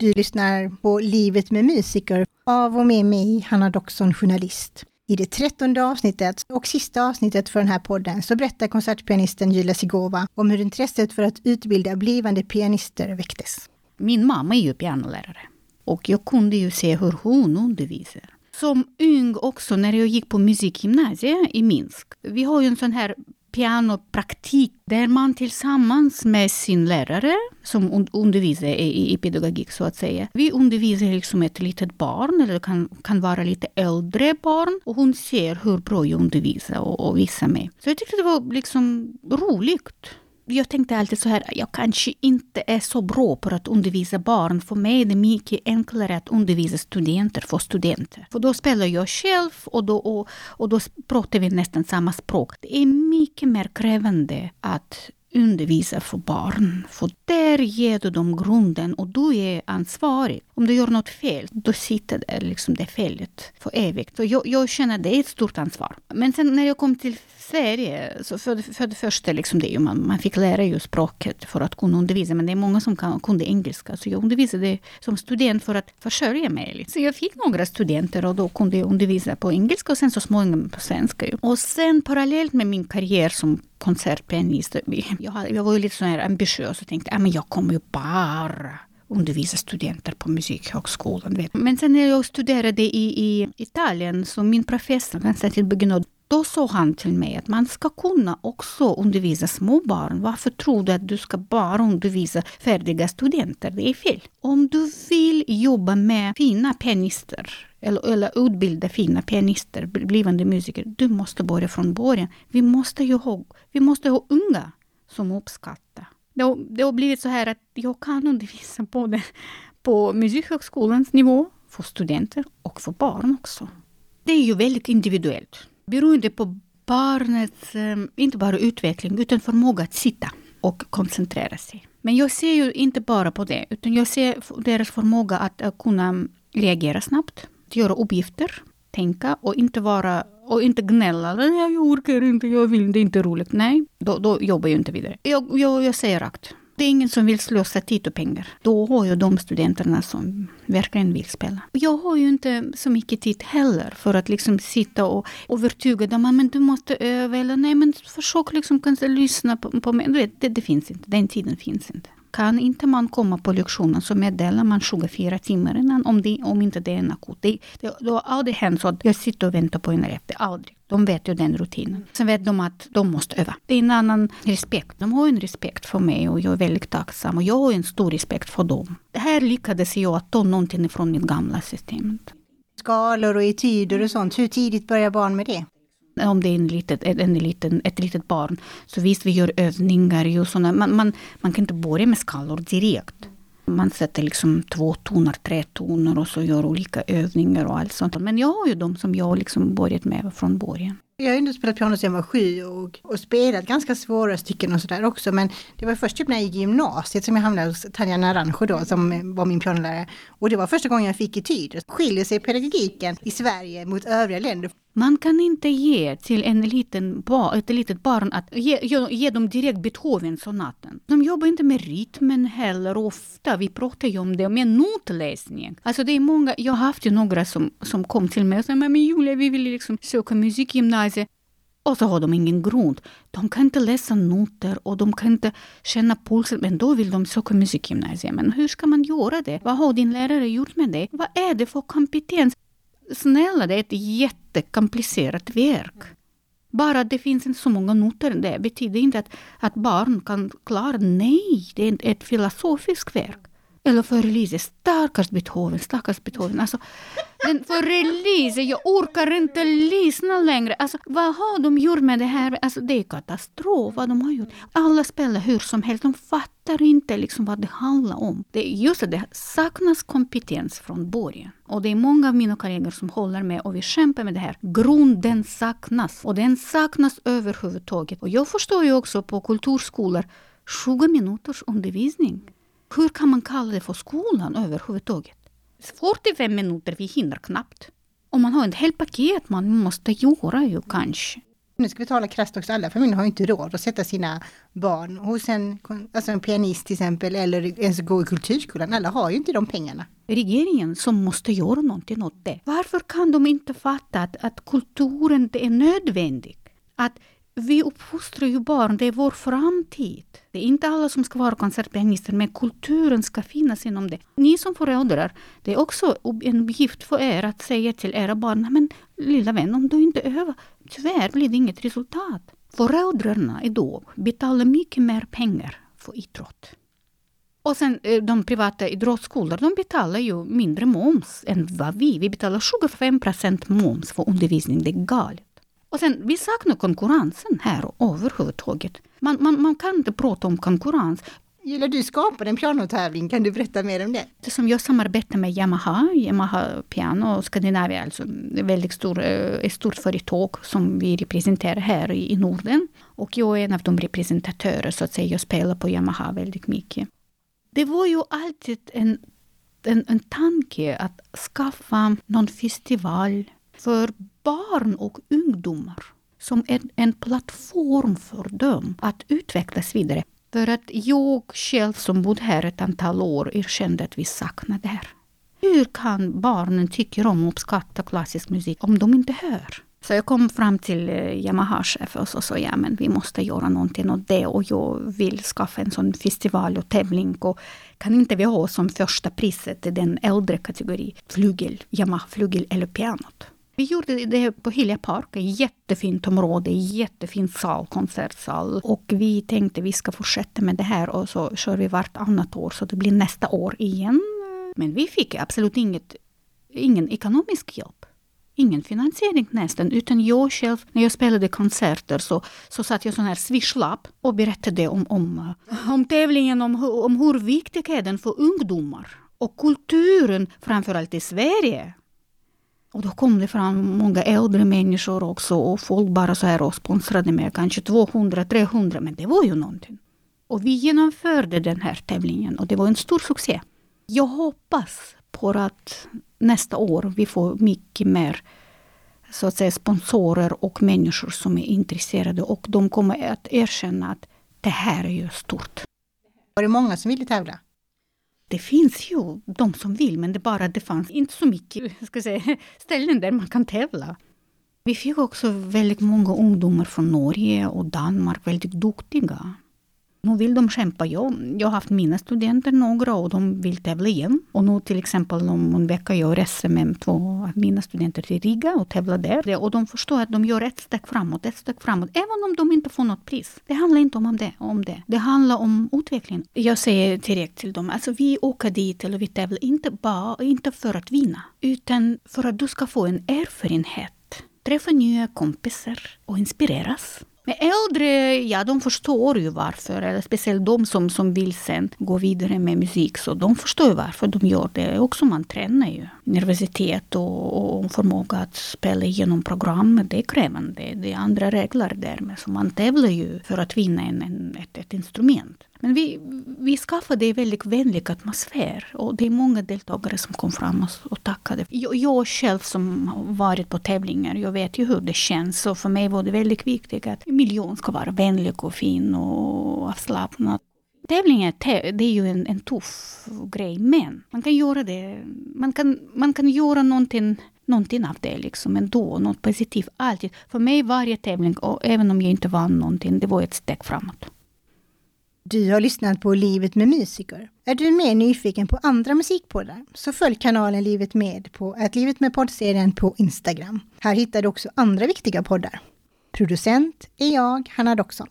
Du lyssnar på Livet med musiker av och med mig, Hanna Doxon, journalist. I det trettonde avsnittet och sista avsnittet för den här podden så berättar konsertpianisten Julia Sigova om hur intresset för att utbilda blivande pianister väcktes. Min mamma är ju pianolärare och jag kunde ju se hur hon undervisar. Som ung också, när jag gick på musikgymnasiet i Minsk. Vi har ju en sån här pianopraktik där man tillsammans med sin lärare, som undervisar i, i pedagogik så att säga, vi undervisar liksom ett litet barn, eller kan, kan vara lite äldre barn, och hon ser hur bra jag undervisar och, och visar mig. Så jag tyckte det var liksom roligt jag tänkte alltid så här, jag kanske inte är så bra på att undervisa barn. För mig är det mycket enklare att undervisa studenter för studenter. För då spelar jag själv och då, och, och då pratar vi nästan samma språk. Det är mycket mer krävande att undervisa för barn. För där ger du dem grunden och du är ansvarig. Om du gör något fel, då sitter det, liksom det felet för evigt. Så jag, jag känner att det är ett stort ansvar. Men sen när jag kom till Sverige, så för, för det första, liksom det, man, man fick lära ju språket för att kunna undervisa. Men det är många som kan, kunde engelska. Så jag undervisade som student för att försörja mig. Liksom. Så jag fick några studenter och då kunde jag undervisa på engelska och sen så småningom på svenska. Och sen parallellt med min karriär som konsertpianist. Jag, jag var ju lite så här ambitiös och tänkte äh, att jag kommer ju bara undervisa studenter på Musikhögskolan. Men sen när jag studerade i, i Italien, så min professor, Konstantin Buginod, då sa han till mig att man ska kunna också undervisa små barn. Varför tror du att du ska bara undervisa färdiga studenter? Det är fel. Om du vill jobba med fina pianister eller, eller utbilda fina pianister, blivande musiker, du måste börja från början. Vi måste ju ha, vi måste ha unga som uppskattar. Det har, det har blivit så här att jag kan undervisa både på Musikhögskolans nivå, för studenter och för barn också. Det är ju väldigt individuellt. Beroende på barnets, ehm, inte bara utveckling, utan förmåga att sitta och koncentrera sig. Men jag ser ju inte bara på det, utan jag ser deras förmåga att kunna reagera snabbt, att göra uppgifter, tänka och inte vara och inte gnälla. Jag orkar inte, jag vill, det är inte roligt. Nej, då, då jobbar jag inte vidare. Jag, jag, jag säger rakt. Det är ingen som vill slösa tid och pengar. Då har jag de studenterna som verkligen vill spela. Jag har ju inte så mycket tid heller för att liksom sitta och övertyga dem. Men du måste öva eller nej men försök liksom kanske lyssna på, på mig. Du vet, det, det finns inte. Den tiden finns inte. Kan inte man komma på lektionen så meddelar man 24 timmar innan om, det, om inte det är en akut. Det, det, det har aldrig hänt så att jag sitter och väntar på en rep. Aldrig. De vet ju den rutinen. Sen vet de att de måste öva. Det är en annan respekt. De har en respekt för mig och jag är väldigt tacksam. Och jag har en stor respekt för dem. Det här lyckades jag att ta någonting från mitt gamla system. Skalor och etyder och sånt. Hur tidigt börjar barn med det? Om det är en litet, en liten, ett litet barn. Så visst, vi gör övningar. Ju, såna. Man, man, man kan inte börja med skallor direkt. Man sätter liksom två toner, tre toner och så gör olika övningar och allt sånt. Men jag har ju de som jag liksom börjat med från början. Jag har ändå spelat piano sedan jag var sju och, och spelat ganska svåra stycken och sådär också. Men det var först typ när jag gick i gymnasiet som jag hamnade hos Tanja Naranjo då som var min pianolärare. Och det var första gången jag fick etyd. Skiljer sig pedagogiken i Sverige mot övriga länder? Man kan inte ge till en liten bar, ett litet barn att ge, ge, ge dem direkt Beethoven-sonaten. De jobbar inte med rytmen heller ofta. Vi pratar ju om det, med notläsning. Alltså det är många, jag har haft ju några som, som kom till mig och sa men Julia, vi vill liksom söka gymnasiet. Och så har de ingen grund. De kan inte läsa noter och de kan inte känna pulsen. Men då vill de söka musikgymnasiet. Men hur ska man göra det? Vad har din lärare gjort med det? Vad är det för kompetens? Snälla, det är ett jättekomplicerat verk. Bara att det finns inte så många noter, det betyder inte att, att barn kan klara Nej, det är ett filosofiskt verk. Eller för Elise, stackars Beethoven, stackars Beethoven. Alltså, den får release, jag orkar inte lyssna längre. Alltså, vad har de gjort med det här? Alltså, det är katastrof vad de har gjort. Alla spelar hur som helst, de fattar inte liksom vad det handlar om. Det är just att det saknas kompetens från början. Och det är många av mina kollegor som håller med och vi kämpar med det här. Grunden saknas. Och den saknas överhuvudtaget. Och jag förstår ju också på kulturskolor 20 minuters undervisning. Hur kan man kalla det för skolan överhuvudtaget? 45 minuter, vi hinner knappt. Och man har ett helt paket man måste göra ju kanske. Nu ska vi tala krasst också, alla familjer har inte råd att sätta sina barn hos en, alltså en pianist till exempel, eller ens gå i kulturskolan. Alla har ju inte de pengarna. Regeringen som måste göra någonting åt det. Varför kan de inte fatta att, att kulturen är nödvändig? Att vi uppfostrar ju barn, det är vår framtid. Det är inte alla som ska vara konsertpianister, men kulturen ska finnas inom det. Ni som föräldrar, det är också en uppgift för er att säga till era barn, men lilla vän, om du inte övar, tyvärr blir det inget resultat. Föräldrarna idag betalar mycket mer pengar för idrott. Och sen eh, de privata idrottsskolor, de betalar ju mindre moms än vad vi. Vi betalar 25 procent moms för undervisning, det är galet. Och sen, vi saknar konkurrensen här överhuvudtaget. Man, man, man kan inte prata om konkurrens. Julia, du skapade en pianotävling, kan du berätta mer om det? det som jag samarbetar med Yamaha, Yamaha Piano Skandinavien, alltså väldigt stor, eh, ett stort företag som vi representerar här i, i Norden. Och jag är en av de representatörer, så att säga, jag spelar på Yamaha väldigt mycket. Det var ju alltid en, en, en tanke att skaffa någon festival för barn och ungdomar som en, en plattform för dem att utvecklas vidare. För att jag själv som bodde här ett antal år erkände att vi saknar det här. Hur kan barnen tycka om och uppskatta klassisk musik om de inte hör? Så jag kom fram till eh, Yamaha-chefen och sa ja men vi måste göra någonting åt det och jag vill skaffa en sån festival och tävling. Och kan inte vi ha som första priset den äldre kategorin? flugel, Yamaha-flugel eller pianot? Vi gjorde det på Hilja Park, ett jättefint område, jättefin sal, konsertsal. Och vi tänkte vi ska fortsätta med det här och så kör vi vartannat år så det blir nästa år igen. Men vi fick absolut inget, ingen ekonomisk hjälp. Ingen finansiering nästan, utan jag själv, när jag spelade konserter så, så satt jag sån här swishlapp och berättade om, om, om tävlingen, om, om hur viktig är den för ungdomar. Och kulturen, framförallt i Sverige, och då kom det fram många äldre människor också och folk bara så här och sponsrade med kanske 200-300, men det var ju någonting. Och vi genomförde den här tävlingen och det var en stor succé. Jag hoppas på att nästa år vi får mycket mer så att säga, sponsorer och människor som är intresserade och de kommer att erkänna att det här är ju stort. Var det många som ville tävla? Det finns ju de som vill, men det bara det fanns inte så mycket ska säga, ställen där man kan tävla. Vi fick också väldigt många ungdomar från Norge och Danmark, väldigt duktiga. Nu vill de kämpa. Jag, jag har haft mina studenter några och de vill tävla igen. Och nu till exempel om en vecka jag reser med två av mina studenter till Riga och tävlar där. Och de förstår att de gör ett steg framåt, ett steg framåt. Även om de inte får något pris. Det handlar inte om det. Om det. det handlar om utveckling. Jag säger direkt till dem, alltså vi åker dit eller vi tävlar inte bara inte för att vinna. Utan för att du ska få en erfarenhet. Träffa nya kompisar och inspireras. Men äldre, ja de förstår ju varför. Eller speciellt de som, som vill sen gå vidare med musik. Så de förstår ju varför de gör det. Också man tränar ju. Nervositet och, och förmåga att spela igenom program. Det är krävande. Det är andra regler där. Men så man tävlar ju för att vinna en, en, ett, ett instrument. Men vi, vi skaffade en väldigt vänlig atmosfär och det är många deltagare som kom fram och, och tackade. Jag, jag själv som har varit på tävlingar, jag vet ju hur det känns. Så för mig var det väldigt viktigt att miljön ska vara vänlig och fin och avslappnad. Tävlingar, det är ju en, en tuff grej, men man kan göra det. Man kan, man kan göra någonting någonting av det liksom ändå, något positivt alltid. För mig varje tävling, och även om jag inte vann någonting, det var ett steg framåt. Du har lyssnat på Livet med musiker. Är du mer nyfiken på andra musikpoddar så följ kanalen Livet med på att Livet med poddserien på Instagram. Här hittar du också andra viktiga poddar. Producent är jag, Hanna Doxon.